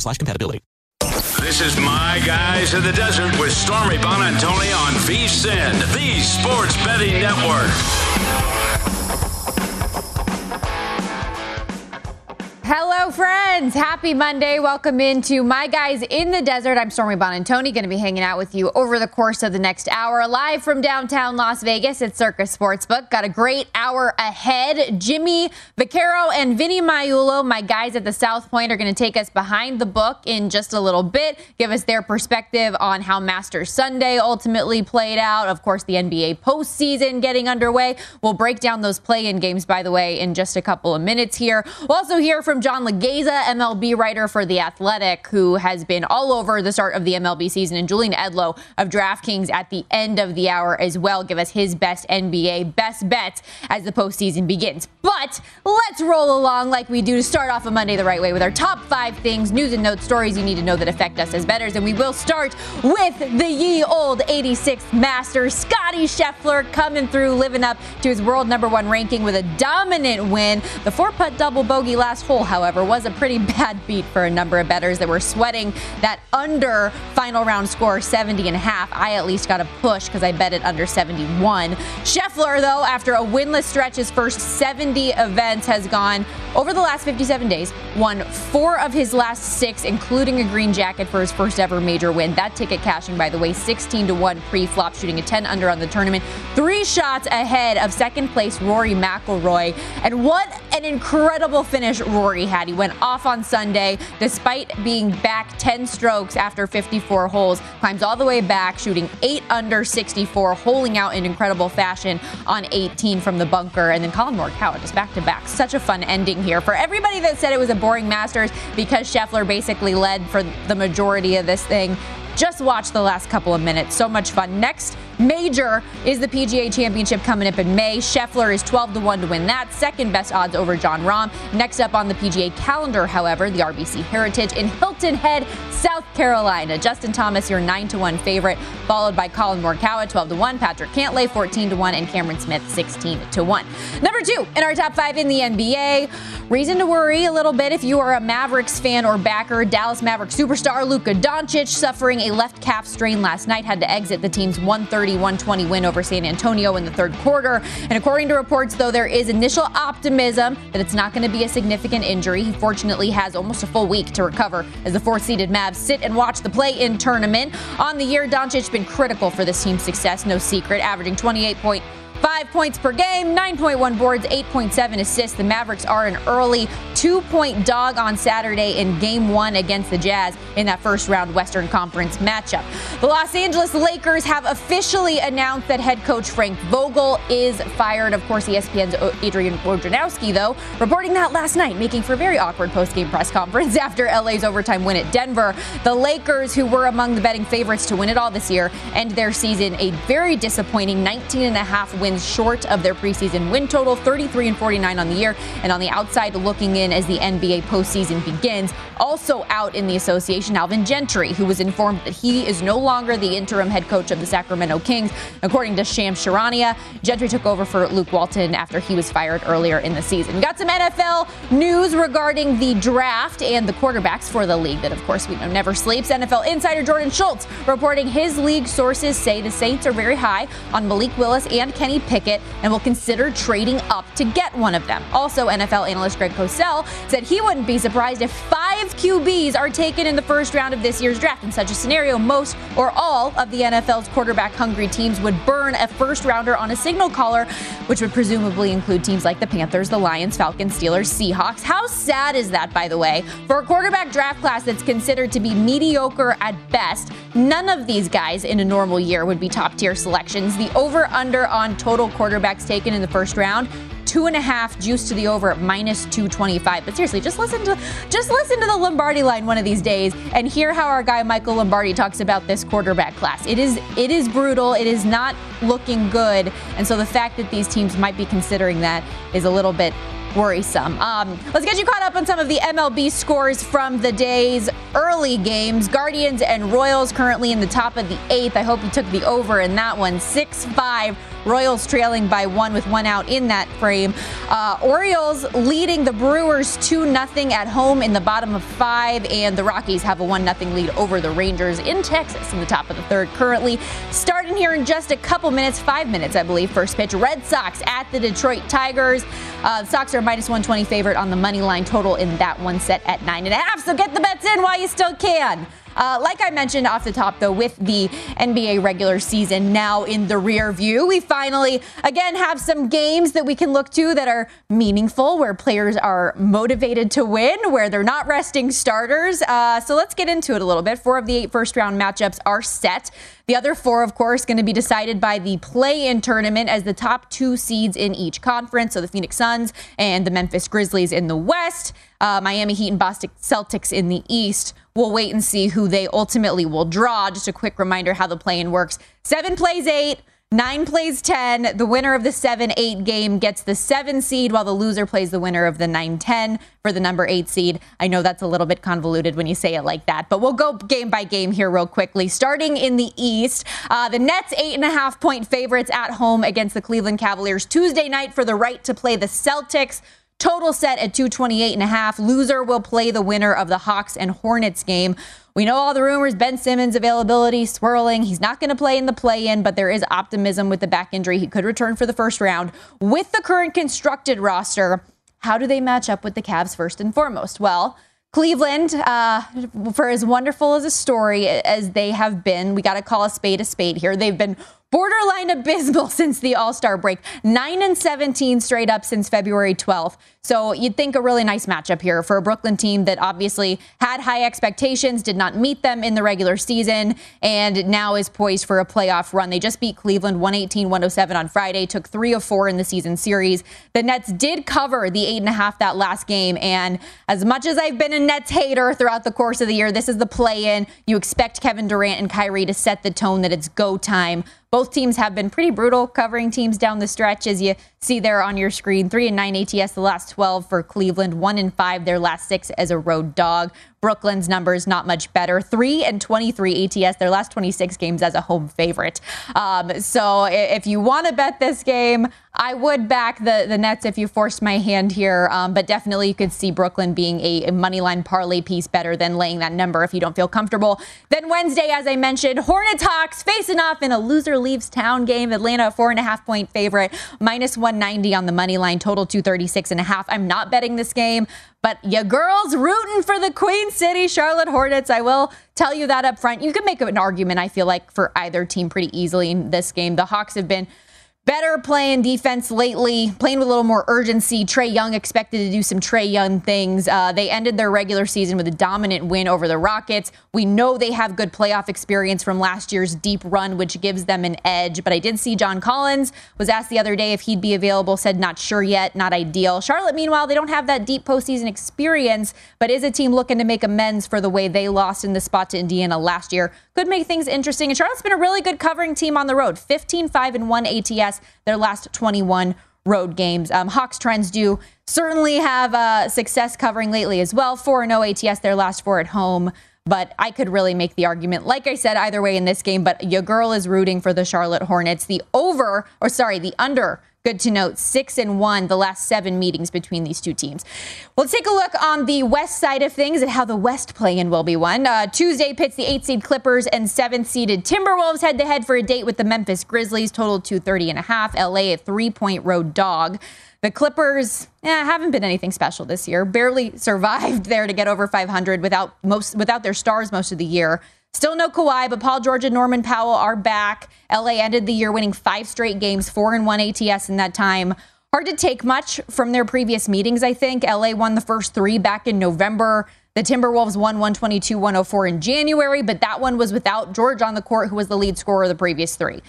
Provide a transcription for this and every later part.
slash compatibility. This is My Guys in the Desert with Stormy Buonantony on VSIN, the Sports Betting Network. Hello, friends. Happy Monday. Welcome into My Guys in the Desert. I'm Stormy Buonantony, going to be hanging out with you over the course of the next hour, live from downtown Las Vegas at Circus Sportsbook. Got a great hour ahead. Jimmy Vaccaro and Vinny Magliulo, my guys at the South Point, are going to take us behind the book in just a little bit, give us their perspective on how Masters Sunday ultimately played out. Of course, the NBA postseason getting underway. We'll break down those play-in games, by the way, in just a couple of minutes here. We'll also hear from John Laghezza, MLB writer for The Athletic, who has been all over the start of the MLB season, and Julian Edlow of DraftKings at the end of the hour as well, give us his best NBA best bets as the postseason begins. But let's roll along like we do to start off a Monday the right way with our top five things, news and notes, stories you need to know that affect us as betters. And we will start with the ye old 86th master, Scotty Scheffler, coming through, living up to his world number one ranking with a dominant win. The four putt double bogey last hole however, was a pretty bad beat for a number of bettors that were sweating that under final round score 70 and a half. I at least got a push because I bet it under 71. Scheffler, though, after a winless stretch, his first 70 events has gone over the last 57 days, won four of his last six, including a green jacket for his first ever major win. That ticket cashing, by the way, 16 to 1 pre flop, shooting a 10 under on the tournament. Three shots ahead of second place Rory McIlroy. And what an incredible finish Rory had. He went off on Sunday despite being back 10 strokes after 54 holes. Climbs all the way back, shooting 8 under 64, holing out in incredible fashion on 18 from the bunker. And then Collin Morikawa just back to back. Such a fun ending here. For everybody that said it was a boring Masters because Scheffler basically led for the majority of this thing, just watch the last couple of minutes. So much fun. Next major is the PGA Championship coming up in May. Scheffler is 12 to 1 to win that. Second best odds over Jon Rahm. Next up on the PGA calendar, however, the RBC Heritage in Hilton Head, South Carolina. Justin Thomas, your 9 to 1 favorite, followed by Collin Morikawa, 12 to 1, Patrick Cantlay, 14 to 1, and Cameron Smith, 16 to 1. Number two in our top five in the NBA. Reason to worry a little bit if you are a Mavericks fan or backer. Dallas Mavericks superstar Luka Doncic suffering a left calf strain last night, had to exit the team's 130 120 win over San Antonio in the third quarter. And according to reports, though, there is initial optimism that it's not going to be a significant injury. He fortunately has almost a full week to recover as the four seeded Mavs sit and watch the play in tournament. On the year, Doncic's been critical for this team's success, no secret, averaging 28 point five points per game, 9.1 boards, 8.7 assists. The Mavericks are an early two point dog on Saturday in game one against the Jazz in that first round Western Conference matchup. The Los Angeles Lakers have officially announced that head coach Frank Vogel is fired. Of course, ESPN's Adrian Wojnarowski, though, reporting that last night, making for a very awkward post game press conference after LA's overtime win at Denver. The Lakers, who were among the betting favorites to win it all this year, end their season a very disappointing 19 and a half wins short of their preseason win total, 33 and 49 on the year. And on the outside looking in as the NBA postseason begins, also out in the association, Alvin Gentry, who was informed that he is no longer the interim head coach of the Sacramento Kings. According to Shams Charania, Gentry took over for Luke Walton after he was fired earlier in the season. Got some NFL news regarding the draft and the quarterbacks for the league that, of course, we know never sleeps. NFL insider Jordan Schultz reporting his league sources say the Saints are very high on Malik Willis and Kenny Pickett and will consider trading up to get one of them. Also, NFL analyst Greg Cosell said he wouldn't be surprised if five QBs are taken in the first round of this year's draft. In such a scenario, most or all of the NFL's quarterback hungry teams would burn a first rounder on a signal caller, which would presumably include teams like the Panthers, the Lions, Falcons, Steelers, Seahawks. How sad is that, by the way? For a quarterback draft class that's considered to be mediocre at best, none of these guys in a normal year would be top tier selections. The over under on total quarterbacks taken in the first round two and a half juice to the over at minus 225 but seriously just listen to just listen to the lombardi line one of these days and hear how our guy michael lombardi talks about this quarterback class it is it is brutal it is not looking good and so the fact that these teams might be considering that is a little bit worrisome. Um, let's get you caught up on some of the MLB scores from the day's early games. Guardians and Royals currently in the top of the eighth. I hope you took the over in that one. 6 5 Royals trailing by one with one out in that frame. Uh, Orioles leading the Brewers 2 0 at home in the bottom of five, and the Rockies have a 1 0 lead over the Rangers in Texas in the top of the third currently. Starting here in just a couple minutes, five minutes, I believe, first pitch. Red Sox at the Detroit Tigers. Uh, Sox are minus 120 favorite on the money line total in that one set at nine and a half. So get the bets in while you still can. Uh, like I mentioned off the top, though, with the NBA regular season now in the rear view, we finally, again, have some games that we can look to that are meaningful, where players are motivated to win, where they're not resting starters. Uh, so let's get into it a little bit. Four of the eight first round matchups are set. The other four, of course, going to be decided by the play in tournament as the top two seeds in each conference. So the Phoenix Suns and the Memphis Grizzlies in the West, uh, Miami Heat and Boston Celtics in the East. We'll wait and see who they ultimately will draw. Just a quick reminder how the play in works seven plays eight. Nine plays 10. The winner of the 7 8 game gets the 7 seed, while the loser plays the winner of the 9 10 for the number 8 seed. I know that's a little bit convoluted when you say it like that, but we'll go game by game here, real quickly. Starting in the East, uh, the Nets, 8.5 point favorites at home against the Cleveland Cavaliers Tuesday night for the right to play the Celtics. Total set at 228 and a half. Loser will play the winner of the Hawks and Hornets game. We know all the rumors, Ben Simmons availability swirling. He's not going to play in the play in, but there is optimism with the back injury. He could return for the first round. With the current constructed roster, how do they match up with the Cavs first and foremost? Well, Cleveland, uh, for as wonderful as a story as they have been, we got to call a spade a spade here. They've been borderline abysmal since the All Star break. 9 and 17 straight up since February 12th. So you'd think a really nice matchup here for a Brooklyn team that obviously had high expectations, did not meet them in the regular season, and now is poised for a playoff run. They just beat Cleveland 118 107 on Friday, took three of four in the season series. The Nets did cover the eight and a half that last game. And as much as I've been a Nets hater throughout the course of the year, this is the play in. You expect Kevin Durant and Kyrie to set the tone that it's go time. Both teams have been pretty brutal covering teams down the stretch, as you see there on your screen. Three and nine ATS the last 12 for Cleveland, one and five their last six as a road dog. Brooklyn's numbers not much better. Three and 23 ATS, their last 26 games as a home favorite. Um, so if you want to bet this game, I would back the, the Nets if you forced my hand here. Um, but definitely you could see Brooklyn being a, a money line parlay piece better than laying that number if you don't feel comfortable. Then Wednesday, as I mentioned, Hornets Hawks facing off in a loser leaves town game. Atlanta, four and a half point favorite, minus 190 on the money line, total 236 and a half. I'm not betting this game. But your girls rooting for the Queen City Charlotte Hornets. I will tell you that up front. You can make an argument, I feel like, for either team pretty easily in this game. The Hawks have been better playing defense lately, playing with a little more urgency. Trae Young expected to do some Trae Young things. Uh, they ended their regular season with a dominant win over the Rockets. We know they have good playoff experience from last year's deep run, which gives them an edge. But I did see John Collins was asked the other day if he'd be available, said not sure yet, not ideal. Charlotte, meanwhile, they don't have that deep postseason experience, but is a team looking to make amends for the way they lost in the spot to Indiana last year. Could make things interesting. And Charlotte's been a really good covering team on the road 15 5 and 1 ATS their last 21 road games. Um, Hawks trends do certainly have uh, success covering lately as well. 4 0 ATS, their last four at home. But I could really make the argument, like I said, either way in this game. But your girl is rooting for the Charlotte Hornets. The over, or sorry, the under Good to note, six and one the last seven meetings between these two teams. Well, take a look on the west side of things and how the West play-in will be won. Uh, Tuesday pits the eight seed Clippers and seventh seeded Timberwolves head to head for a date with the Memphis Grizzlies, total 230 and a half. LA a three point road dog. The Clippers eh, haven't been anything special this year. Barely survived there to get over 500 without most without their stars most of the year. Still no Kawhi, but Paul George and Norman Powell are back. LA ended the year winning five straight games, four and one ATS in that time. Hard to take much from their previous meetings, I think. LA won the first three back in November. The Timberwolves won 122 104 in January, but that one was without George on the court, who was the lead scorer of the previous three.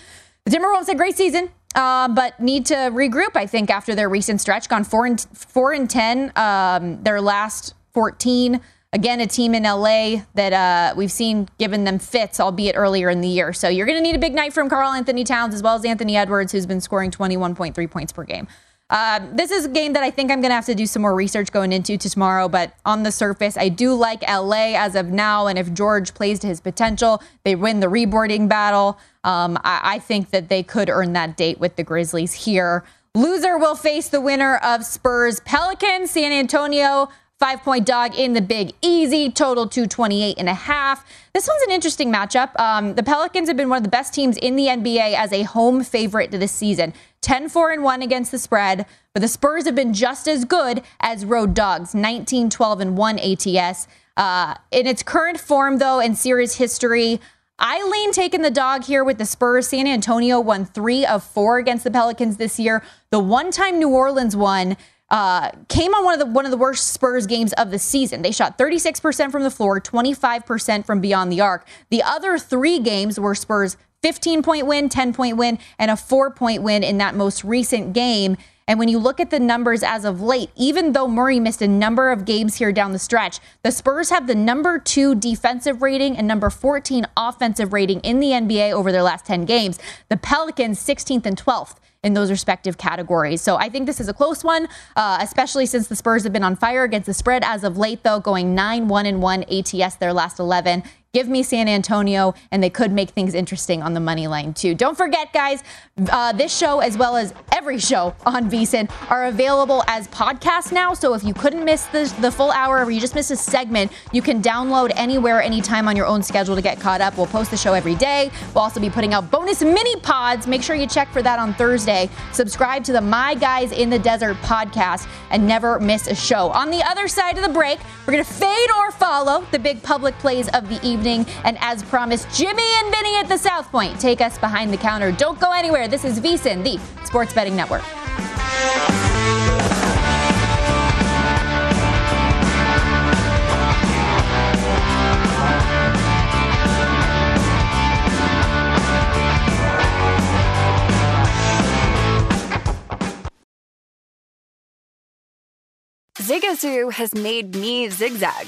The Timberwolves had a great season, uh, but need to regroup, I think, after their recent stretch. Gone 4 and, four and 10, um, their last 14. Again, a team in LA that uh, we've seen given them fits, albeit earlier in the year. So you're going to need a big night from Karl-Anthony Towns as well as Anthony Edwards, who's been scoring 21.3 points per game. Uh, this is a game that I think I'm going to have to do some more research going into to tomorrow, but on the surface, I do like LA as of now. And if George plays to his potential, they win the reboarding battle. Um, I, I think that they could earn that date with the Grizzlies here. Loser will face the winner of Spurs Pelicans. San Antonio Five point dog in the big easy, total 228 and a half. This one's an interesting matchup. Um, the Pelicans have been one of the best teams in the NBA as a home favorite this season. 10 4 and 1 against the spread, but the Spurs have been just as good as road dogs, 19 12 and 1 ATS. Uh, in its current form, though, and series history, I lean taking the dog here with the Spurs. San Antonio won three of four against the Pelicans this year. The one time New Orleans won, uh, came on one of the one of the worst Spurs games of the season. They shot 36% from the floor, 25% from beyond the arc. The other three games were Spurs 15 point win, 10 point win, and a four point win in that most recent game. And when you look at the numbers as of late, even though Murray missed a number of games here down the stretch, the Spurs have the number two defensive rating and number 14 offensive rating in the NBA over their last 10 games. The Pelicans 16th and 12th in those respective categories. So I think this is a close one, uh, especially since the Spurs have been on fire against the spread as of late, though, going 9 1 and 1 ATS their last 11. Give me San Antonio, and they could make things interesting on the money line, too. Don't forget, guys, uh, this show, as well as every show on VSIN, are available as podcasts now. So if you couldn't miss the, the full hour or you just missed a segment, you can download anywhere, anytime on your own schedule to get caught up. We'll post the show every day. We'll also be putting out bonus mini pods. Make sure you check for that on Thursday. Subscribe to the My Guys in the Desert podcast and never miss a show. On the other side of the break, we're going to fade or follow the big public plays of the evening evening. And as promised, Jimmy and Vinny at the South Point take us behind the counter. Don't go anywhere. This is VSIN, the Sports Betting Network. Zigazoo has made me zigzag.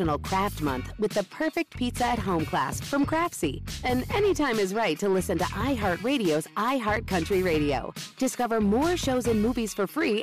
National Craft Month with the perfect pizza at home class from Craftsy. And anytime is right to listen to iHeartRadio's iHeart Country Radio. Discover more shows and movies for free.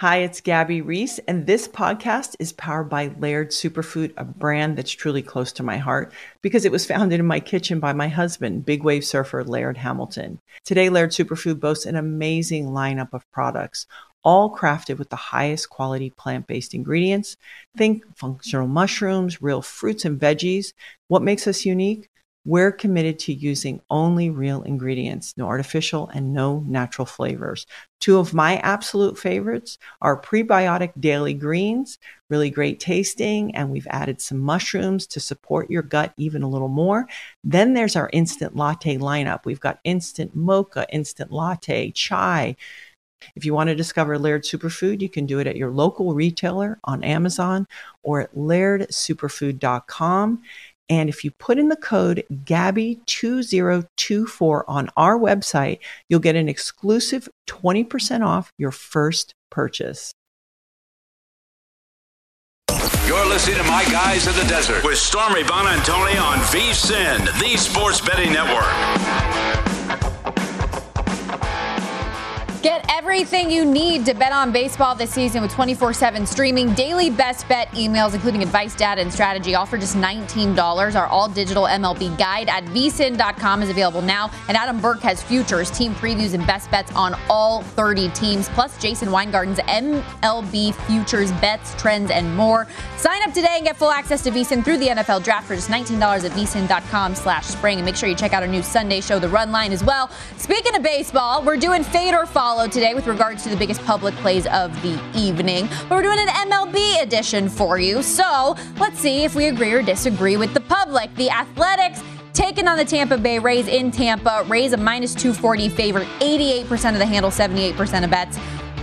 Hi, it's Gabby Reece, and this podcast is powered by Laird Superfood, a brand that's truly close to my heart because it was founded in my kitchen by my husband, big wave surfer Laird Hamilton. Today, Laird Superfood boasts an amazing lineup of products, all crafted with the highest quality plant based ingredients. Think functional mushrooms, real fruits and veggies. What makes us unique? We're committed to using only real ingredients, no artificial and no natural flavors. Two of my absolute favorites are prebiotic daily greens, really great tasting, and we've added some mushrooms to support your gut even a little more. Then there's our instant latte lineup. We've got instant mocha, instant latte, chai. If you want to discover Laird Superfood, you can do it at your local retailer on Amazon or at lairdsuperfood.com. And if you put in the code GABBY2024 on our website, you'll get an exclusive 20% off your first purchase. You're listening to My Guys in the Desert with Stormy Buonantony on VSIN, the Sports Betting Network. Get everything you need to bet on baseball this season with 24 7 streaming, daily best bet emails, including advice, data, and strategy, all for just $19. Our all digital MLB guide at vsin.com is available now. And Adam Burke has futures, team previews, and best bets on all 30 teams, plus Jason Weingarten's MLB futures, bets, trends, and more. Sign up today and get full access to vsin through the NFL draft for just $19 at vsin.com slash spring. And make sure you check out our new Sunday show, The Run Line, as well. Speaking of baseball, we're doing fade or fall follow today with regards to the biggest public plays of the evening. But we're doing an MLB edition for you. So let's see if we agree or disagree with the public. The Athletics taking on the Tampa Bay Rays in Tampa. Rays a minus 240 favorite, 88% of the handle, 78% of bets.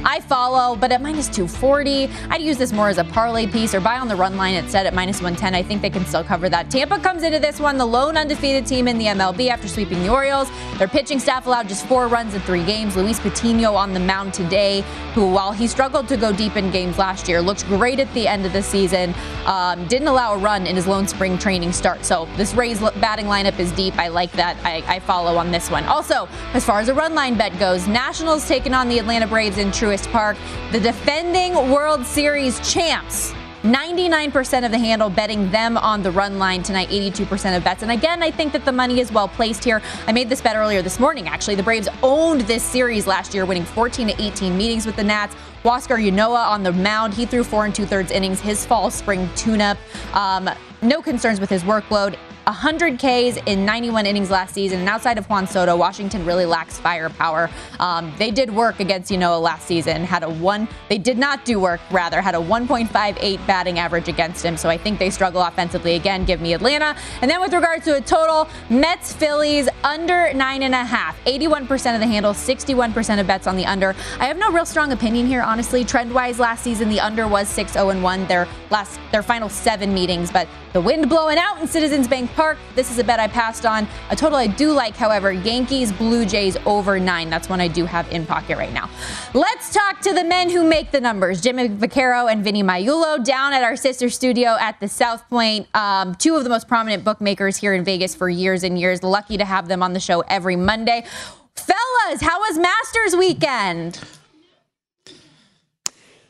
I follow, but at minus 240, I'd use this more as a parlay piece or buy on the run line set at minus 110. I think they can still cover that. Tampa comes into this one, the lone undefeated team in the MLB after sweeping the Orioles. Their pitching staff allowed just four runs in three games. Luis Patino on the mound today, who, while he struggled to go deep in games last year, looked great at the end of the season. Um, didn't allow a run in his lone spring training start. So this Rays batting lineup is deep. I like that. I, I follow on this one. Also, as far as a run line bet goes, Nationals taking on the Atlanta Braves in Truist Park. The defending World Series champs. 99% of the handle betting them on the run line tonight, 82% of bets. And again, I think that the money is well placed here. I made this bet earlier this morning, actually. The Braves owned this series last year, winning 14 to 18 meetings with the Nats. Huascar Ynoa on the mound. He threw four and two thirds innings, his fall spring tune up. Um, no concerns with his workload. 100 Ks in 91 innings last season. And outside of Juan Soto, Washington really lacks firepower. Um, they did work against Ynoa last season, had a one, they did not do work, rather, had a 1.58 batting average against him. So I think they struggle offensively. Again, give me Atlanta. And then with regards to a total, Mets, Phillies, under nine and a half. 81% of the handle, 61% of bets on the under. I have no real strong opinion here, honestly. Trend wise, last season the under was 6 0 1 their last their final seven meetings, but the wind blowing out in Citizens Bank Park. This is a bet I passed on. A total I do like, however, Yankees Blue Jays over nine. That's one I do have in pocket right now. Let's talk to the men who make the numbers. Jimmy Vaccaro and Vinny Magliulo down at our sister studio at the South Point. Um, two of the most prominent bookmakers here in Vegas for years and years. Lucky to have them on the show every Monday. Fellas, how was Masters weekend?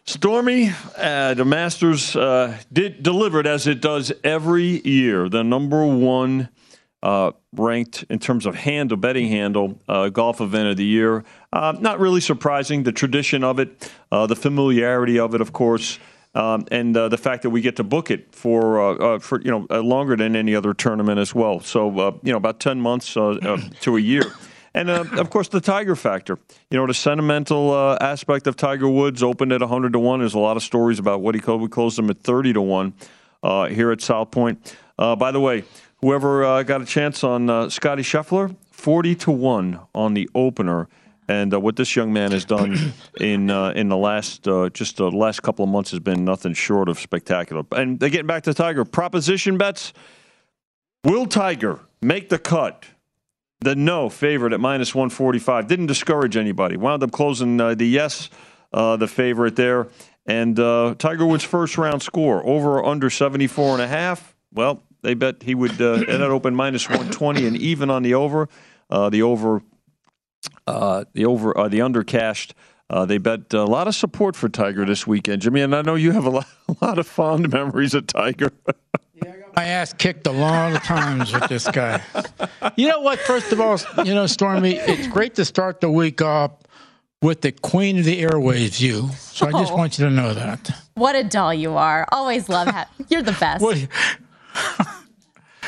Stormy, uh, the Masters uh, did delivered as it does every year. The number one uh, ranked in terms of handle, betting handle, uh, golf event of the year. Uh, not really surprising. The tradition of it, uh, the familiarity of it, of course. Um, and the fact that we get to book it for for you know longer than any other tournament as well. So you know about ten months to a year. And uh, of course, the Tiger factor. You know, the sentimental uh, aspect of Tiger Woods opened at 100 to 1. There's a lot of stories about what he called. We closed him at 30 to 1 uh, here at South Point. Uh, by the way, whoever uh, got a chance on uh, Scotty Scheffler, 40 to 1 on the opener. And what this young man has done in in the last just the last couple of months has been nothing short of spectacular. And getting back to Tiger, proposition bets. Will Tiger make the cut the no favorite at minus 145. Didn't discourage anybody. Wound up closing uh, the yes, uh, the favorite there. And uh, Tiger Woods' first round score over or under 74 and a half. Well, they bet he would uh, end up open minus 120 and even on the over. Uh, the over, uh, the over, uh, the under cashed. They bet a lot of support for Tiger this weekend, Jimmy. And I know you have a lot, a lot of fond memories of Tiger. My ass kicked a lot of times with this guy. You know what? First of all, you know, Stormy, it's great to start the week off with the Queen of the airwaves, you. So. I just oh. want you to know that. What a doll you are! Always love that. You're the best.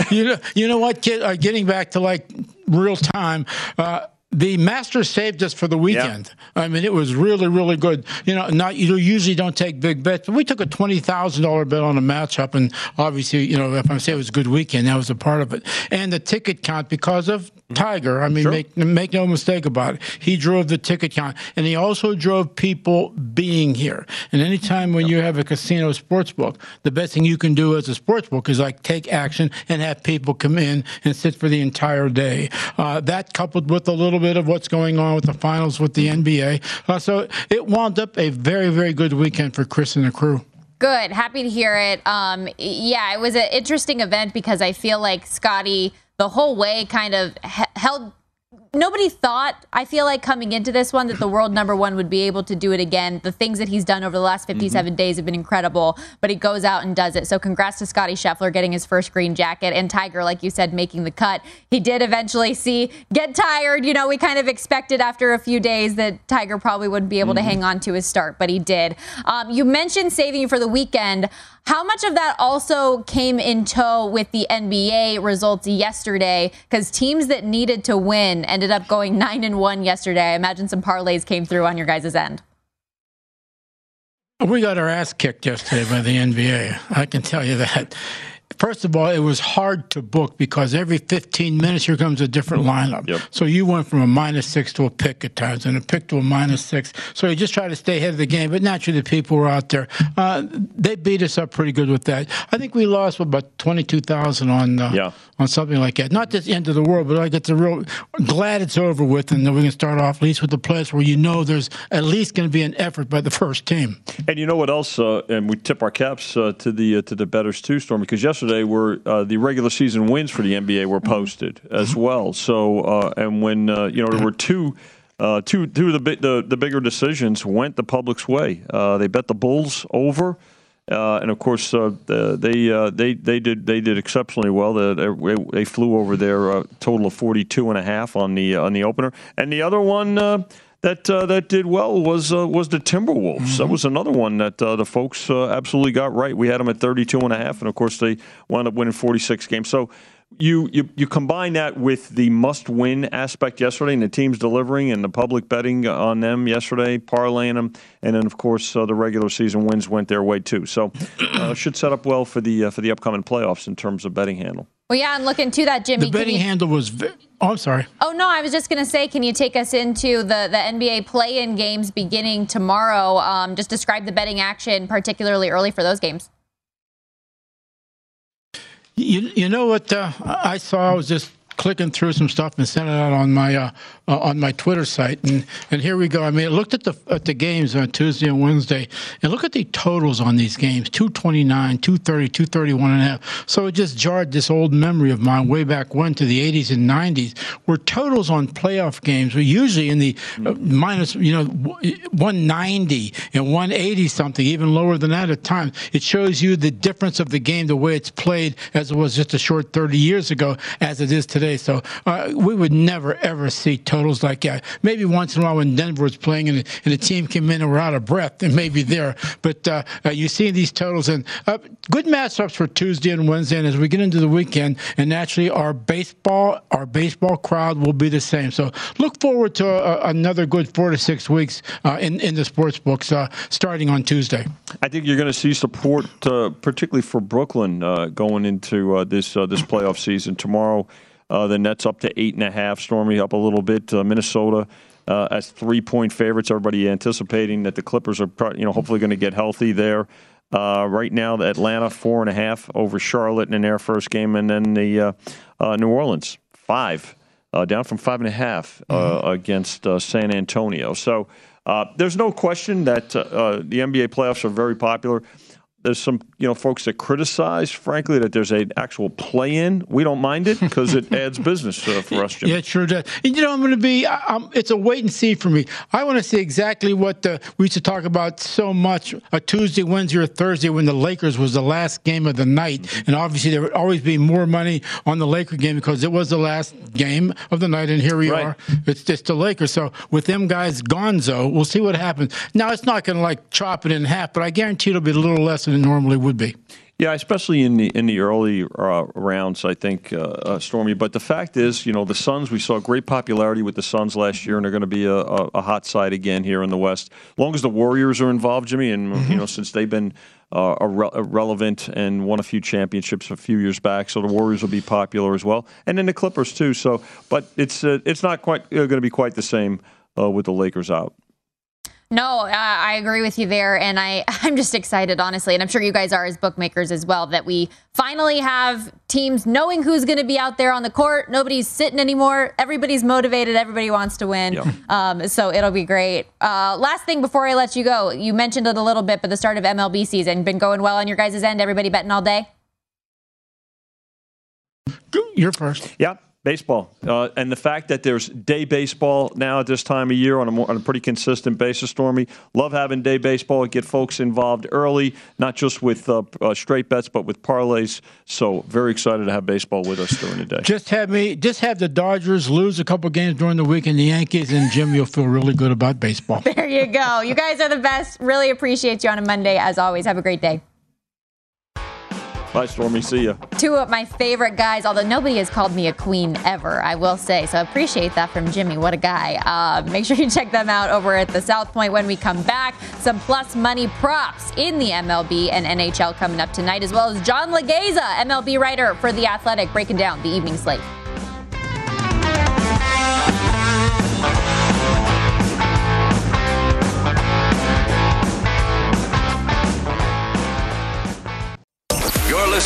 You know, you know what, kid? Uh, getting back to like real time. Uh, the Masters saved us for the weekend. I mean, it was really, really good. You know, not you usually don't take big bets, but we took a twenty thousand dollar bet on a matchup, and obviously, you know, if I say it was a good weekend, that was a part of it. And the ticket count because of Tiger. I mean, sure. make make no mistake about it. He drove the ticket count, and he also drove people being here. And anytime when you have a casino sports book, the best thing you can do as a sports book is like take action and have people come in and sit for the entire day. Uh, that coupled with a little bit of what's going on with the finals with the NBA, uh, so it wound up a very very good weekend for Chris and the crew. Good, happy to hear it. Um, yeah, it was an interesting event because I feel like Scotty the whole way kind of held nobody thought, I feel like, coming into this one, that the world number one would be able to do it again. The things that he's done over the last 57 mm-hmm. days have been incredible, but he goes out and does it. So, congrats to Scotty Scheffler getting his first green jacket and Tiger, like you said, making the cut. He did eventually see, get tired. You know, we kind of expected after a few days that Tiger probably wouldn't be able mm-hmm. to hang on to his start, but he did. Um, you mentioned saving for the weekend. How much of that also came in tow with the NBA results yesterday? Because teams that needed to win ended up going nine and one yesterday. I imagine some parlays came through on your guys' end. We got our ass kicked yesterday by the NBA. I can tell you that. First of all, it was hard to book because every 15 minutes here comes a different lineup. Yep. So you went from a minus six to a pick at times, and a pick to a minus six. So you just try to stay ahead of the game. But naturally, the people were out there. Uh, they beat us up pretty good with that. I think we lost about 22,000 on uh, yeah. on something like that. Not the end of the world, but like it's a real glad it's over with, and then we can start off at least with the place where you know there's at least going to be an effort by the first team. And you know what else? Uh, and we tip our caps uh, to the uh, to the betters too, Storm, because yesterday yesterday were uh, the regular season wins for the NBA were posted as well. So uh, and when uh, you know there were two. Uh, two, two of the, the, the bigger decisions went the public's way. Uh, they bet the Bulls over, uh, and of course the, they they they did they did exceptionally well. They, they flew over their total of forty two and a half on the on the opener, and the other one that uh, that did well was uh, was the Timberwolves. Mm-hmm. That was another one that uh, the folks uh, absolutely got right. We had them at 32 and a half, and of course they wound up winning 46 games. So you, you you combine that with the must-win aspect yesterday, and the teams delivering, and the public betting on them yesterday, parlaying them, and then of course uh, the regular season wins went their way too. So uh, should set up well for the for the upcoming playoffs in terms of betting handle. Well, yeah, I'm looking to that, Jimmy. The betting you... handle was. Oh, I'm sorry. Oh no, I was just going to say, can you take us into the the NBA play-in games beginning tomorrow? Um, just describe the betting action, particularly early for those games. You, you know what uh, I saw? I was just clicking through some stuff and sent it out on my uh, uh, on my Twitter site, and and here we go. I mean, I looked at the at the games on Tuesday and Wednesday, and look at the totals on these games: 229, 230, 231 and a half. So it just jarred this old memory of mine way back when to the 80s and 90s, where totals on playoff games were usually in the uh, minus, you know, 190 and 180 something, even lower than that at times. It shows you the difference of the game, the way it's played, as it was just a short 30 years ago, as it is today. So uh, we would never ever see totals like that. Maybe once in a while when Denver was playing and, and the team came in and were out of breath, and maybe there. But uh, uh, you see these totals and uh, good matchups for Tuesday and Wednesday. And as we get into the weekend, and naturally our baseball our baseball crowd will be the same. So look forward to uh, another good four to six weeks in in the sports books starting on Tuesday. I think you're going to see support, particularly for Brooklyn, going into this this playoff season tomorrow. Uh, the Nets up to eight and a half. Stormy up a little bit. Uh, Minnesota uh, as three point favorites. Everybody anticipating that the Clippers are, you know, hopefully going to get healthy there. Uh, right now, the Atlanta four and a half over Charlotte in their first game, and then the uh, uh, New Orleans five, down from five and a half mm-hmm. against San Antonio. So there's no question that the NBA playoffs are very popular there's some you know folks that criticize, frankly, that there's an actual play-in. We don't mind it because it adds business uh, for us, Jim. Yeah, it sure does. And, you know, I'm going to be. I'm, it's a wait and see for me. I want to see exactly what the, we used to talk about so much a Tuesday, Wednesday, or Thursday when the Lakers was the last game of the night, mm-hmm. and obviously there would always be more money on the Laker game because it was the last game of the night, and here we right. are. It's just the Lakers. So with them guys gonzo, we'll see what happens. Now it's not going to like chop it in half, but I guarantee it'll be a little less than it normally would be. Yeah, especially in the in the early uh, rounds, I think, uh, uh, Stormy. But the fact is, you know, the Suns. We saw great popularity with the Suns last year, and they're going to be a, a, a, hot side again here in the West. As long as the Warriors are involved, Jimmy, and mm-hmm. you know, since they've been uh, relevant and won a few championships a few years back, so the Warriors will be popular as well, and then the Clippers too. So, but it's uh, it's not quite uh, going to be quite the same with the Lakers out. No, uh, I agree with you there. And I, I'm just excited, honestly. And I'm sure you guys are as bookmakers as well, that we finally have teams knowing who's going to be out there on the court. Nobody's sitting anymore. Everybody's motivated. Everybody wants to win. Yep. Um, so it'll be great. Uh, last thing before I let you go, you mentioned it a little bit, but the start of MLB season been going well on your guys' end. Everybody betting all day? You're first. Yeah. Baseball. Uh, and the fact that there's day baseball now at this time of year on a, more, on a pretty consistent basis, Stormy. Love having day baseball. Get folks involved early, not just with uh, uh, straight bets, but with parlays. So very excited to have baseball with us during the day. Just have me, just have the Dodgers lose a couple games during the week and the Yankees, and Jim, you'll feel really good about baseball. There you go. You guys are the best. Really appreciate you on a Monday. As always, have a great day. Bye, Stormy. See ya. Two of my favorite guys, although nobody has called me a queen ever, I will say. So I appreciate that from Jimmy. What a guy. Uh, make sure you check them out over at the South Point when we come back. Some plus money props in the MLB and NHL coming up tonight, as well as John Laghezza, MLB writer for The Athletic, breaking down the evening slate.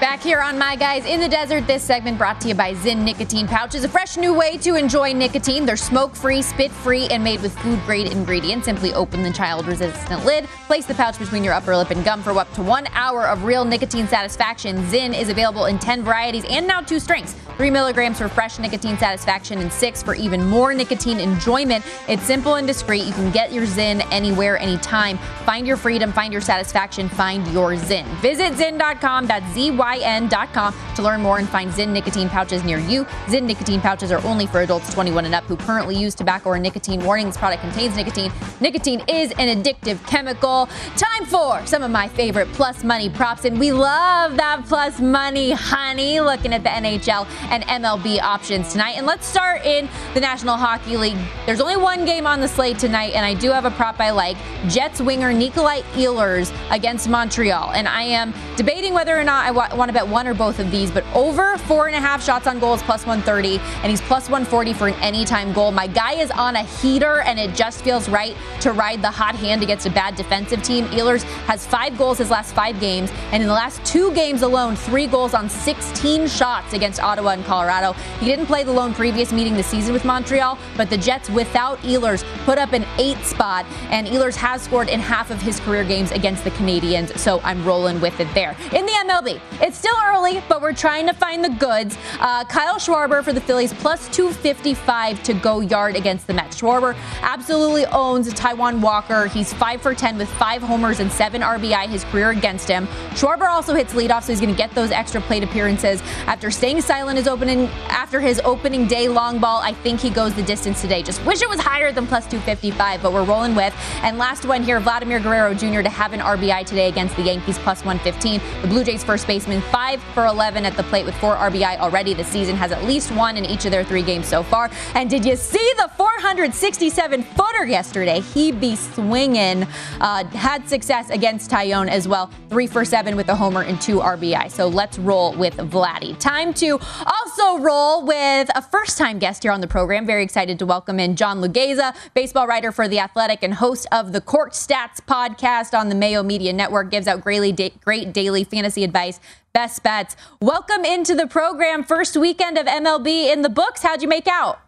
Back here on My Guys in the Desert, this segment brought to you by Zyn Nicotine Pouches, a fresh new way to enjoy nicotine. They're smoke free, spit free, and made with food grade ingredients. Simply open the child resistant lid, place the pouch between your upper lip and gum for up to one hour of real nicotine satisfaction. Zyn is available in 10 varieties and now two strengths. Three milligrams for fresh nicotine satisfaction and six for even more nicotine enjoyment. It's simple and discreet. You can get your Zyn anywhere, anytime. Find your freedom, find your satisfaction, find your Zyn. Visit Zyn.com. That's Z Y N.com to learn more and find Zyn nicotine pouches near you. Zyn nicotine pouches are only for adults 21 and up who currently use tobacco or nicotine. Warning this product contains nicotine. Nicotine is an addictive chemical. Time for some of my favorite plus money props, and we love that plus money, honey. Looking at the NHL and MLB options tonight. And let's start in the National Hockey League. There's only one game on the slate tonight, and I do have a prop I like Jets winger Nikolai Ehlers against Montreal. And I am debating whether or not I wa- want to bet one or both of these, but over four and a half shots on goal is plus 130, and he's plus 140 for an anytime goal. My guy is on a heater, and it just feels right to ride the hot hand against a bad defensive team. Ehlers has five goals his last five games, and in the last two games alone, three goals on 16 shots against Ottawa and Colorado. He didn't play the lone previous meeting this season with Montreal, but the Jets without Ehlers put up an eight spot, and Ehlers has scored in half of his career games against the Canadiens, so I'm rolling with it there. In the MLB, it's still early, but we're trying to find the goods. Uh, Kyle Schwarber for the Phillies plus 255 to go yard against the Mets. Schwarber absolutely owns Taijuan Walker. He's five for 10 with five homers and seven RBI his career against him. Schwarber also hits leadoff, so he's going to get those extra plate appearances. After staying silent his opening after his opening day long ball, I think he goes the distance today. Just wish it was higher than plus 255, but we're rolling with. And last one here, Vladimir Guerrero Jr. to have an RBI today against the Yankees plus 115. The Blue Jays first baseman, 5 for 11 at the plate with 4 RBI already this season, has at least one in each of their three games so far. And did you see the 467 footer yesterday? He be swinging. Uh, had success against Taillon as well, 3 for 7 with a homer and 2 RBI. So let's roll with Vladdy. Time to also roll with a first time guest here on the program. Very excited to welcome in John Laghezza, baseball writer for The Athletic and host of the Court Stats podcast on the Mayo Media Network, gives out great daily fantasy advice, best bets. Welcome into the program. First weekend of MLB in the books. How'd you make out?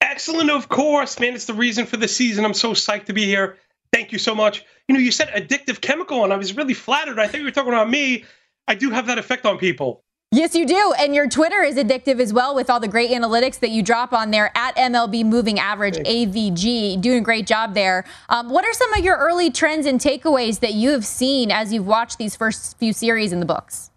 Excellent, of course, man. It's the reason for the season. I'm so psyched to be here. Thank you so much. You know, you said addictive chemical, and I was really flattered. I thought you were talking about me. I do have that effect on people. Yes, you do. And your Twitter is addictive as well with all the great analytics that you drop on there at MLB Moving Average, AVG. Doing a great job there. Um, what are some of your early trends and takeaways that you have seen as you've watched these first few series in the books?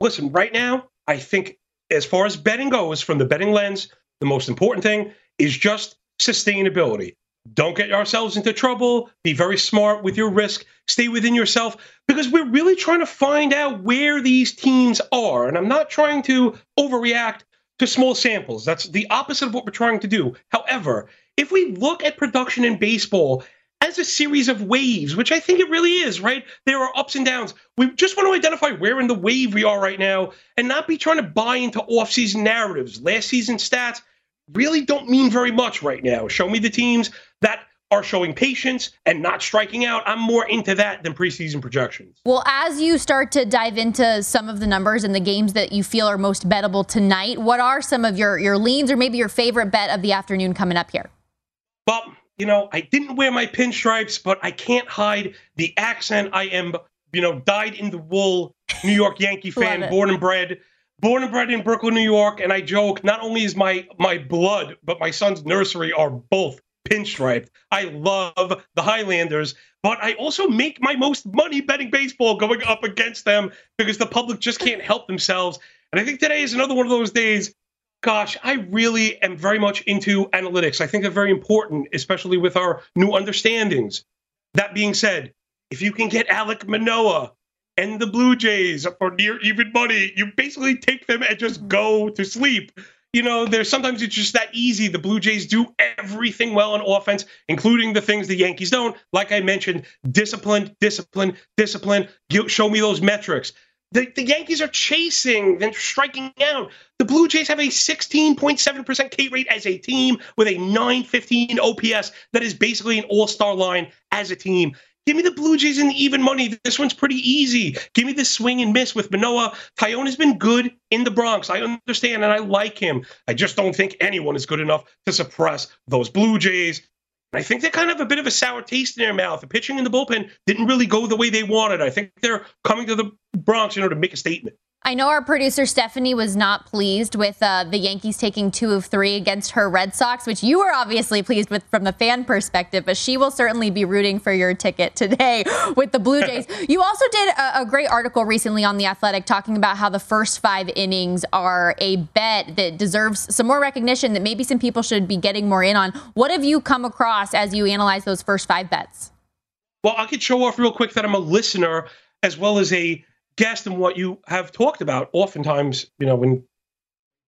Listen, right now, I think as far as betting goes, from the betting lens, the most important thing is just sustainability. Don't get yourselves into trouble. Be very smart with your risk. Stay within yourself because we're really trying to find out where these teams are. And I'm not trying to overreact to small samples. That's the opposite of what we're trying to do. However, if we look at production in baseball as a series of waves, which I think it really is, right? There are ups and downs. We just want to identify where in the wave we are right now and not be trying to buy into off-season narratives. Last season stats really don't mean very much right now. Show me the teams that are showing patience and not striking out. I'm more into that than preseason projections. Well, as you start to dive into some of the numbers and the games that you feel are most bettable tonight, what are some of your your leans or maybe your favorite bet of the afternoon coming up here? Well, you know, I didn't wear my pinstripes, but I can't hide the accent. I am, you know, dyed in the wool New York Yankee fan, born and bred born and bred in Brooklyn, New York, and I joke not only is my my blood, but my son's nursery are both pinstriped. I love the Highlanders, but I also make my most money betting baseball going up against them because the public just can't help themselves. And I think today is another one of those days. Gosh, I really am very much into analytics. I think they're very important, especially with our new understandings. That being said, if you can get Alek Manoah and the Blue Jays for near even money, you basically take them and just go to sleep. You know, there's sometimes it's just that easy. The Blue Jays do everything well on offense, including the things the Yankees don't. Like I mentioned, discipline, discipline, discipline. Show me those metrics. The, the Yankees are chasing, then striking out. The Blue Jays have a 16.7% K rate as a team with a 915 OPS. That is basically an all star line as a team. Give me the Blue Jays in the even money. This one's pretty easy. Give me the swing and miss with Manoah. Taillon has been good in the Bronx. I understand and I like him. I just don't think anyone is good enough to suppress those Blue Jays. I think they kind of have a bit of a sour taste in their mouth. The pitching in the bullpen didn't really go the way they wanted. I think they're coming to the Bronx in order to make a statement. I know our producer Stephanie was not pleased with uh, the Yankees taking two of three against her Red Sox, which you were obviously pleased with from the fan perspective, but she will certainly be rooting for your ticket today with the Blue Jays. you also did a, a, great article recently on The Athletic talking about how the first five innings are a bet that deserves some more recognition that maybe some people should be getting more in on. What have you come across as you analyze those first five bets? Well, I could show off real quick that I'm a listener as well as a guest in what you have talked about oftentimes, you know, in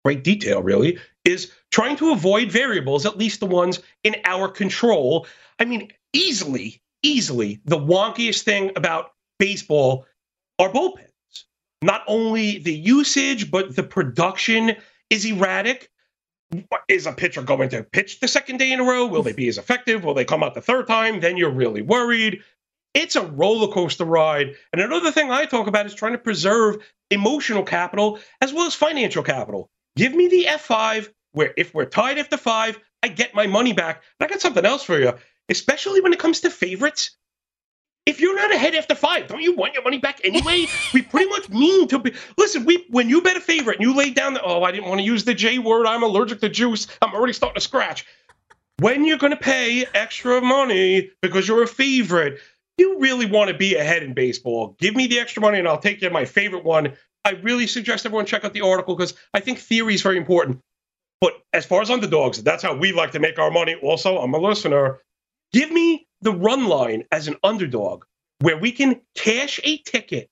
great detail, really, is trying to avoid variables, at least the ones in our control. I mean, easily, easily, the wonkiest thing about baseball are bullpens. Not only the usage, but the production is erratic. Is a pitcher going to pitch the second day in a row? Will they be as effective? Will they come out the third time? Then you're really worried. It's a roller coaster ride. And another thing I talk about is trying to preserve emotional capital as well as financial capital. Give me the F5 where if we're tied after five, I get my money back. But I got something else for you, especially when it comes to favorites. If you're not ahead after five, don't you want your money back anyway? we pretty much mean to be. Listen, we when you bet a favorite and you lay down the oh, I didn't want to use the J word. I'm allergic to juice. I'm already starting to scratch. When you're going to pay extra money because you're a favorite, you really want to be ahead in baseball. Give me the extra money and I'll take you to my favorite one. I really suggest everyone check out the article because I think theory is very important. But as far as underdogs, that's how we like to make our money. Also, I'm a listener. Give me the run line as an underdog where we can cash a ticket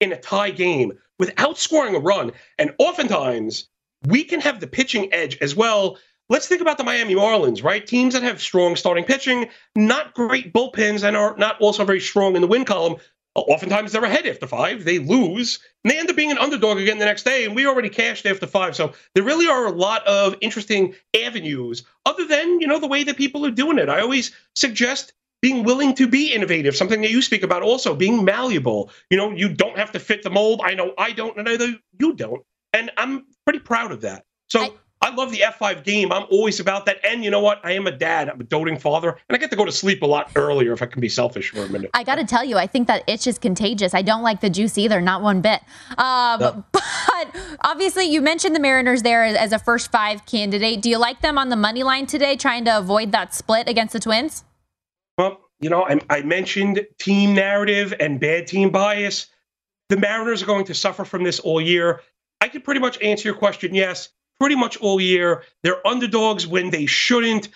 in a tie game without scoring a run. And oftentimes, we can have the pitching edge as well. Let's think about the Miami Marlins, right? Teams that have strong starting pitching, not great bullpens, and are not also very strong in the win column. Oftentimes they're ahead after five, they lose, and they end up being an underdog again the next day. And we already cashed after five. So there really are a lot of interesting avenues other than, you know, the way that people are doing it. I always suggest being willing to be innovative, something that you speak about also, being malleable. You know, you don't have to fit the mold. I know I don't, and I know you don't. And I'm pretty proud of that. So I, I love the F5 game. I'm always about that. And you know what? I am a dad. I'm a doting father. And I get to go to sleep a lot earlier if I can be selfish for a minute. I got to tell you, I think that itch is contagious. I don't like the juice either, not one bit. Um, no. But obviously, you mentioned the Mariners there as a first five candidate. Do you like them on the money line today, trying to avoid that split against the Twins? Well, you know, I, I mentioned team narrative and bad team bias. The Mariners are going to suffer from this all year. I can pretty much answer your question yes pretty much all year. They're underdogs when they shouldn't.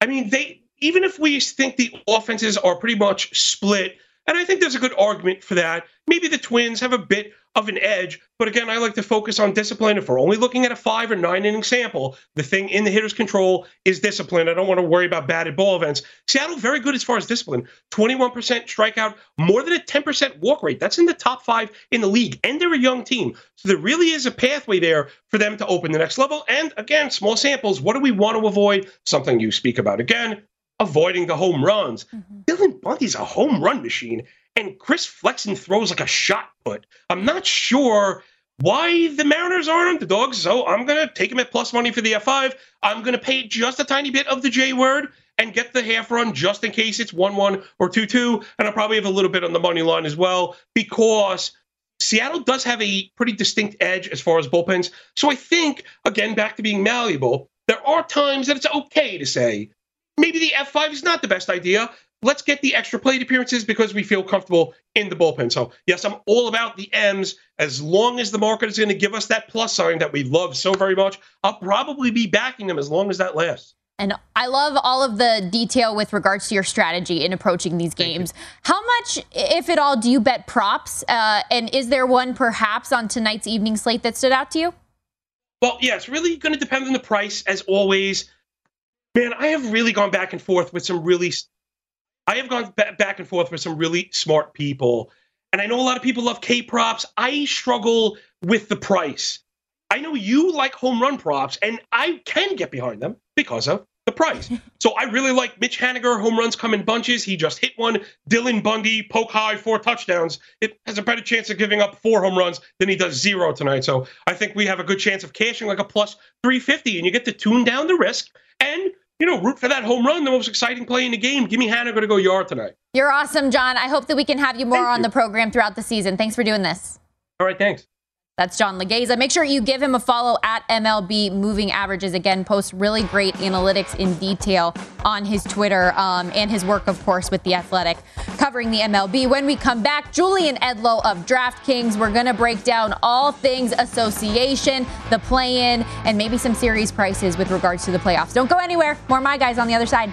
I mean, they even if we think the offenses are pretty much split, and I think there's a good argument for that. Maybe the Twins have a bit of an edge. But again, I like to focus on discipline. If we're only looking at a five or nine inning sample, the thing in the hitter's control is discipline. I don't want to worry about batted ball events. Seattle, very good as far as discipline 21% strikeout, more than a 10% walk rate. That's in the top five in the league. And they're a young team. So there really is a pathway there for them to open the next level. And again, small samples. What do we want to avoid? Something you speak about again. Avoiding the home runs. Mm-hmm. Dylan Bundy's a home run machine and Chris Flexen throws like a shot put. I'm not sure why the Mariners aren't underdogs, so I'm going to take them at plus money for the F5. I'm going to pay just a tiny bit of the J word and get the half run just in case it's 1 1 or 2 2. And I'll probably have a little bit on the money line as well because Seattle does have a pretty distinct edge as far as bullpens. So I think, again, back to being malleable, there are times that it's okay to say maybe the F5 is not the best idea, let's get the extra plate appearances because we feel comfortable in the bullpen. So, yes, I'm all about the M's. As long as the market is going to give us that plus sign that we love so very much, I'll probably be backing them as long as that lasts. And I love all of the detail with regards to your strategy in approaching these games. How much, if at all, do you bet props? Uh, and is there one perhaps on tonight's evening slate that stood out to you? Well, yeah, it's really going to depend on the price, as always. Man, I have really gone back and forth with some really I have gone back and forth with some really smart people. And I know a lot of people love K props. I struggle with the price. I know you like home run props, and I can get behind them because of the price. so I really like Mitch Haniger. Home runs come in bunches. He just hit one. Dylan Bundy, poke high, four touchdowns. It has a better chance of giving up four home runs than he does zero tonight. So I think we have a good chance of cashing like a plus 350, and you get to tune down the risk. And you know, root for that home run, the most exciting play in the game. Give me Hannah going to go yard tonight. You're awesome, John. I hope that we can have you more Thank on you. the program throughout the season. Thanks for doing this. All right, thanks. That's John Laghezza. Make sure you give him a follow at MLB Moving Averages. Again, posts really great analytics in detail on his Twitter um, and his work, of course, with The Athletic covering the MLB. When we come back, Julian Edlow of DraftKings. We're going to break down all things association, the play in, and maybe some series prices with regards to the playoffs. Don't go anywhere. More My Guys on the other side.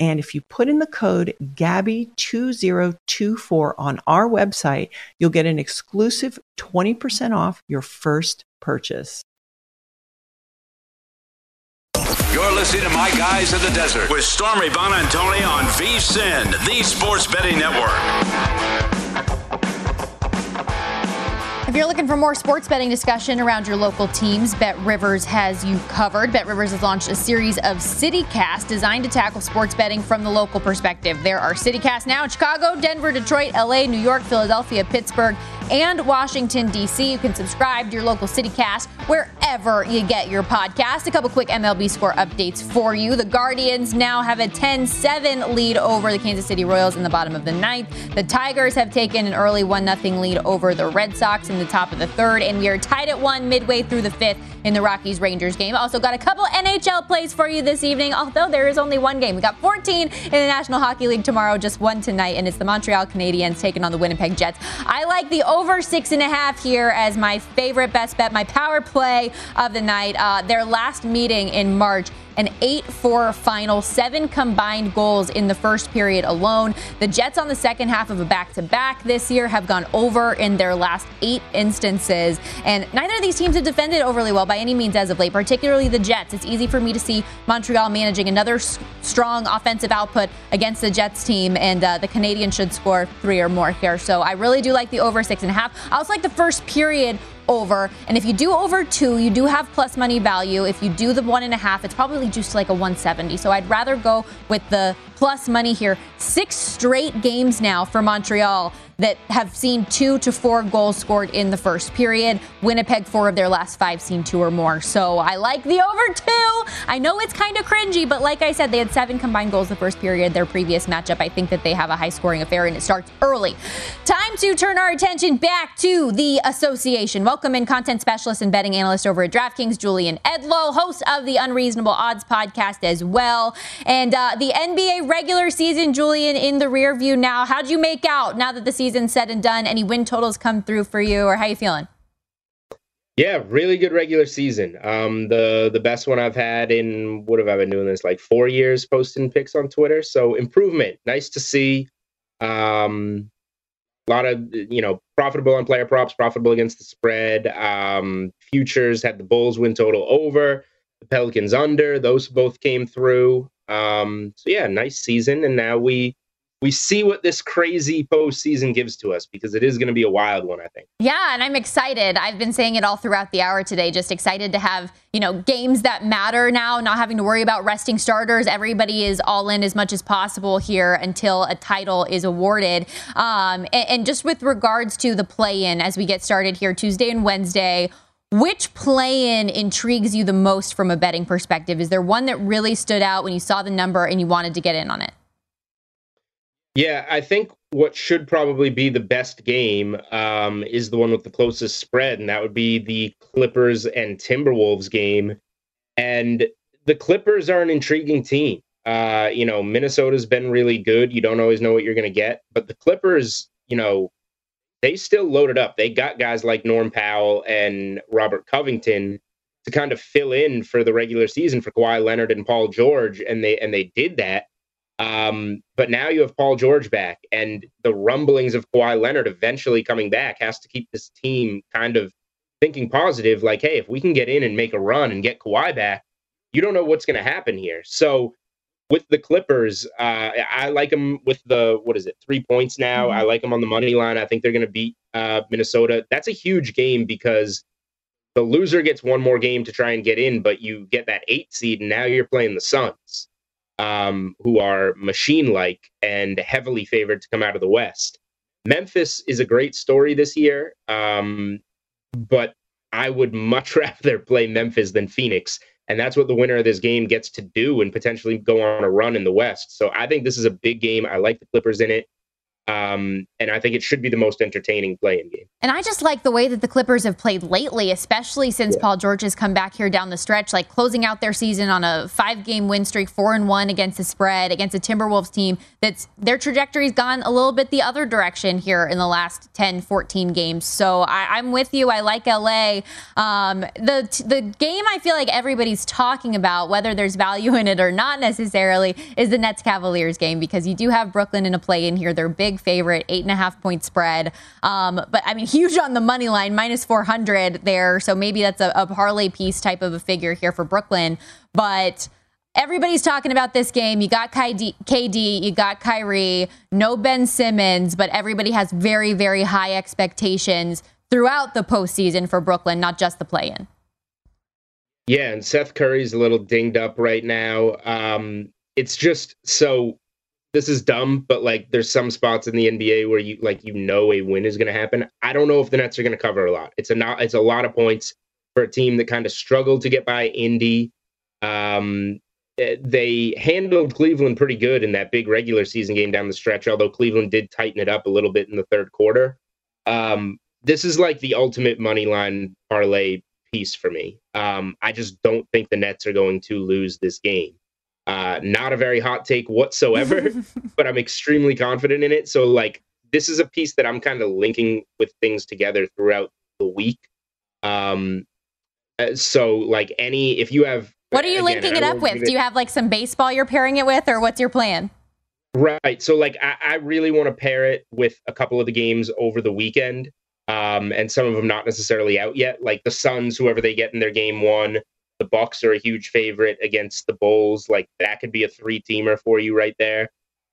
And if you put in the code GABBY2024 on our website, you'll get an exclusive 20% off your first purchase. You're listening to My Guys in the Desert with Stormy Buonantony on VSIN, the Sports Betting Network. If you're looking for more sports betting discussion around your local teams, Bet Rivers has you covered. Bet Rivers has launched a series of CityCast designed to tackle sports betting from the local perspective. There are CityCasts now in Chicago, Denver, Detroit, LA, New York, Philadelphia, Pittsburgh, and Washington, D.C. You can subscribe to your local CityCast wherever you get your podcast. A couple quick MLB score updates for you. The Guardians now have a 10 7 lead over the Kansas City Royals in the bottom of the ninth. The Tigers have taken an early 1 0 lead over the Red Sox in the top of the third, and we are tied at one midway through the fifth in the Rockies Rangers game. Also, got a couple NHL plays for you this evening, although there is only one game. We got 14 in the National Hockey League tomorrow, just one tonight, and it's the Montreal Canadiens taking on the Winnipeg Jets. I like the over six and a half here as my favorite best bet, my power play of the night. Uh, their last meeting in March an 8 4 final, seven combined goals in the first period alone. The Jets on the second half of a back to back this year have gone over in their last eight instances. And neither of these teams have defended overly well by any means as of late, particularly the Jets. It's easy for me to see Montreal managing another s- strong offensive output against the Jets team, and uh, the Canadiens should score three or more here. So I really do like the over six and a half. I also like the first period over. And if you do over two, you do have plus money value. If you do the one and a half, it's probably just like a 170. So I'd rather go with the plus money here. Six straight games now for Montreal that have seen two to four goals scored in the first period. Winnipeg, four of their last five, seen two or more. So I like the over two. I know it's kind of cringy, but like I said, they had seven combined goals the first period. Their previous matchup, I think that they have a high scoring affair and it starts early. Time to turn our attention back to the association. Welcome in content specialist and betting analyst over at DraftKings, Julian Edlow, host of the Unreasonable Odds podcast as well. And uh, the NBA regular season, Julian, in the rear view now. How'd you make out now that the season's said and done? Any win totals come through for you, or how you feeling? Yeah, really good regular season. Um, the the best one I've had in what have I been doing this like four years, posting picks on Twitter. So improvement, nice to see. Um, a lot of you know profitable on player props, profitable against the spread. Um, futures had the Bulls win total over, the Pelicans under. Those both came through. Um, so yeah, nice season, and now we we see what this crazy postseason gives to us because it is going to be a wild one, I think. Yeah, and I'm excited. I've been saying it all throughout the hour today. Just excited to have you know games that matter now, not having to worry about resting starters. Everybody is all in as much as possible here until a title is awarded. Um, and, and just with regards to the play-in, as we get started here Tuesday and Wednesday. Which play in intrigues you the most from a betting perspective? Is there one that really stood out when you saw the number and you wanted to get in on it? Yeah, I think what should probably be the best game um, is the one with the closest spread, and that would be the Clippers and Timberwolves game. And the Clippers are an intriguing team. Uh, you know, Minnesota's been really good. You don't always know what you're going to get, but the Clippers, you know, they still loaded up. They got guys like Norm Powell and Robert Covington to kind of fill in for the regular season for Kawhi Leonard and Paul George, and they and they did that. Um, but now you have Paul George back, and the rumblings of Kawhi Leonard eventually coming back has to keep this team kind of thinking positive. Like, hey, if we can get in and make a run and get Kawhi back, you don't know what's going to happen here. So with the Clippers, uh, I like them with the what is it, three points now. Mm-hmm. I like them on the money line. I think they're going to beat uh, Minnesota. That's a huge game because the loser gets one more game to try and get in, but you get that eight seed, and now you're playing the Suns um, who are machine like and heavily favored to come out of the West. Memphis is a great story this year, um, but I would much rather play Memphis than Phoenix. And that's what the winner of this game gets to do and potentially go on a run in the West. So I think this is a big game. I like the Clippers in it. Um, and I think it should be the most entertaining playing game. And I just like the way that the Clippers have played lately, especially since yeah. Paul George has come back here down the stretch, like closing out their season on a five game win streak, four and one against the spread, against a Timberwolves team that's their trajectory's gone a little bit the other direction here in the last 10, 14 games. So I, am with you. I like LA. Um, the, the game I feel like everybody's talking about, whether there's value in it or not necessarily, is the Nets Cavaliers game because you do have Brooklyn in a play in here. They're big favorite, eight and a half point spread. Um, but I mean, huge on the money line, minus 400 there. So maybe that's a, a parlay piece type of a figure here for Brooklyn. But everybody's talking about this game. You got KD, you got Kyrie, no Ben Simmons, but everybody has very, very high expectations throughout the postseason for Brooklyn, not just the play in. Yeah, and Seth Curry's a little dinged up right now. Um, it's just so this is dumb, but like there's some spots in the NBA where you like you know a win is going to happen. I don't know if the Nets are going to cover a lot. It's a not it's a lot of points for a team that kind of struggled to get by Indy. Um, eh, they handled Cleveland pretty good in that big regular season game down the stretch, although Cleveland did tighten it up a little bit in the third quarter. Um, this is like the ultimate money line parlay piece for me. Um, I just don't think the Nets are going to lose this game. Uh, not a very hot take whatsoever, but I'm extremely confident in it. So, like, this is a piece that I'm kind of linking with things together throughout the week. Um, uh, so, like, any if you have What are you Again, linking it up with? give Do you have like some baseball you're pairing it with, or what's your plan? Right. So like I, I really want to pair it with a couple of the games over the weekend. Um, and some of them not necessarily out yet. Like the Suns, whoever they get in their game one, the Bucks are a huge favorite against the Bulls. Like that could be a three teamer for you right there.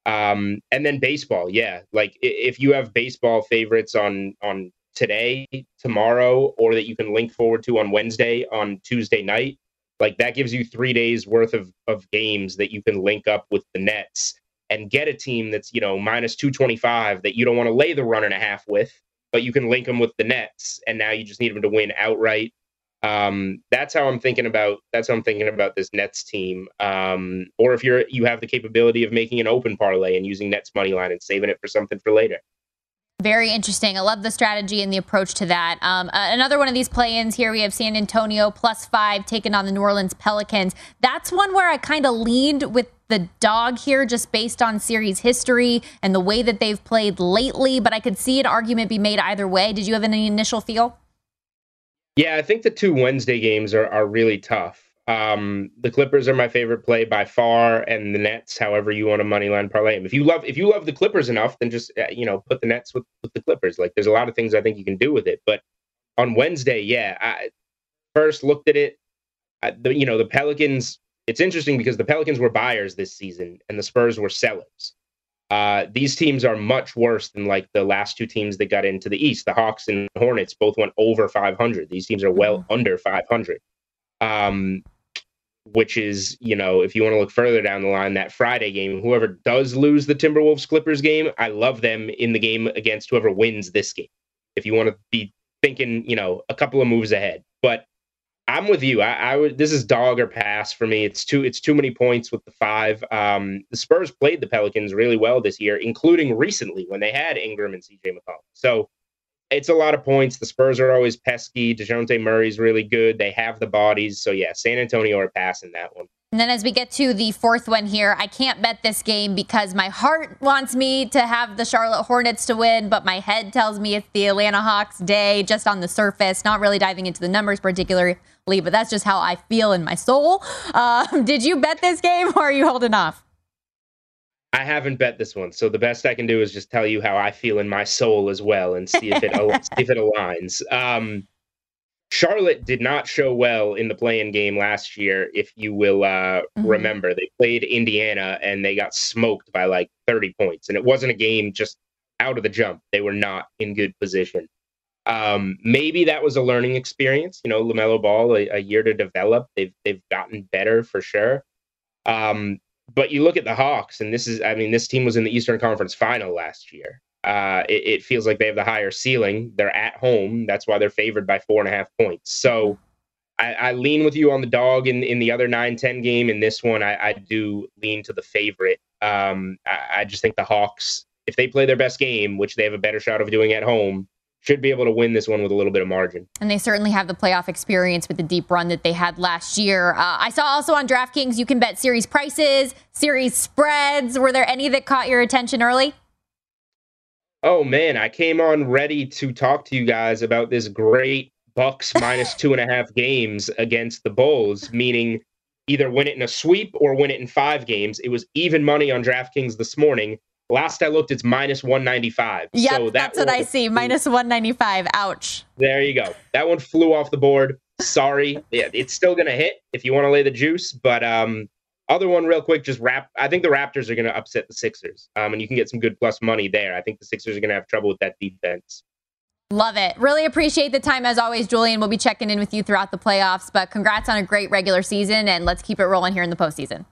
Um, and then baseball, yeah. Like if you have baseball favorites on on today, tomorrow, or that you can link forward to on Wednesday, on Tuesday night, like that gives you three days worth of of games that you can link up with the Nets and get a team that's you know minus 225 that you don't want to lay the run and a half with but you can link them with the nets and now you just need them to win outright um, that's how i'm thinking about that's how i'm thinking about this nets team um, or if you're you have the capability of making an open parlay and using nets money line and saving it for something for later Very interesting. I love the strategy and the approach to that. Um, uh, another one of these play-ins here, we have San Antonio plus five taking on the New Orleans Pelicans. That's one where I kind of leaned with the dog here, just based on series history and the way that they've played lately. But I could see an argument be made either way. Did you have any initial feel? Yeah, I think the two Wednesday games are, are really tough. Um, the Clippers are my favorite play by far, and the Nets, however you want to money line parlay. If you love if you love the Clippers enough, then just uh, you know put the Nets with, with the Clippers. Like there's a lot of things I think you can do with it. But on Wednesday, yeah, I first looked at it. I, the, you know the Pelicans. It's interesting because the Pelicans were buyers this season, and the Spurs were sellers. Uh, these teams are much worse than like the last two teams that got into the East. The Hawks and Hornets both went over 500. These teams are well under 500. Um, which is, you know, if you want to look further down the line, that Friday game, whoever does lose the Timberwolves Clippers game, I love them in the game against whoever wins this game. If you want to be thinking, you know, a couple of moves ahead. But I'm with you. I, I would. This is dog or pass for me. It's too. It's too many points with the five. Um, the Spurs played the Pelicans really well this year, including recently when they had Ingram and CJ McCollum. So it's a lot of points. The Spurs are always pesky. Dejounte Murray's really good. They have the bodies. So yeah, San Antonio are passing that one. And then as we get to the fourth one here, I can't bet this game because my heart wants me to have the Charlotte Hornets to win, but my head tells me it's the Atlanta Hawks day just on the surface, not really diving into the numbers particularly, but that's just how I feel in my soul. Um, did you bet this game or are you holding off? I haven't bet this one, so the best I can do is just tell you how I feel in my soul as well, and see if it see if it aligns. Um, Charlotte did not show well in the play-in game last year, if you will uh, Mhm. remember. They played Indiana and they got smoked by like 30 points, and it wasn't a game just out of the jump. They were not in good position. Um, maybe that was a learning experience. You know, Lamelo Ball, a, a year to develop. They've they've gotten better for sure. Um, but you look at the Hawks, and this is, I mean, this team was in the Eastern Conference Final last year. Uh, it, it feels like they have the higher ceiling. They're at home. That's why they're favored by four and a half points. So I, I lean with you on the dog in, in the other 9 10 game. In this one, I, I do lean to the favorite. Um, I, I just think the Hawks, if they play their best game, which they have a better shot of doing at home, should be able to win this one with a little bit of margin. And they certainly have the playoff experience with the deep run that they had last year. Uh, I saw also on DraftKings you can bet series prices, series spreads. Were there any that caught your attention early? Oh man, I came on ready to talk to you guys about this great Bucks minus two and a half games against the Bulls, meaning either win it in a sweep or win it in five games. It was even money on DraftKings this morning. Last I looked, it's minus 195. Yep, so that that's what I see. Minus 195. Ouch. There you go. That one flew off the board. Sorry. Yeah, it's still going to hit if you want to lay the juice. But um, other one, real quick, just wrap. I think the Raptors are going to upset the Sixers, um, and you can get some good plus money there. I think the Sixers are going to have trouble with that defense. Love it. Really appreciate the time as always, Julian. We'll be checking in with you throughout the playoffs, but congrats on a great regular season and let's keep it rolling here in the postseason.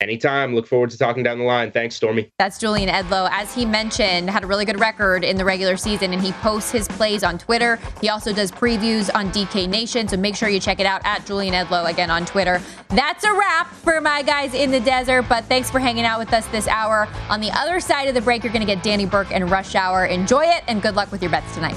Anytime. Look forward to talking down the line. Thanks, Stormy. That's Julian Edlow. As he mentioned, had a really good record in the regular season, and he posts his plays on Twitter. He also does previews on DK Nation, so make sure you check it out at Julian Edlow again on Twitter. That's a wrap for my guys in the desert, but thanks for hanging out with us this hour. On the other side of the break, you're going to get Danny Burke and Rush Hour. Enjoy it, and good luck with your bets tonight.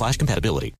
slash compatibility.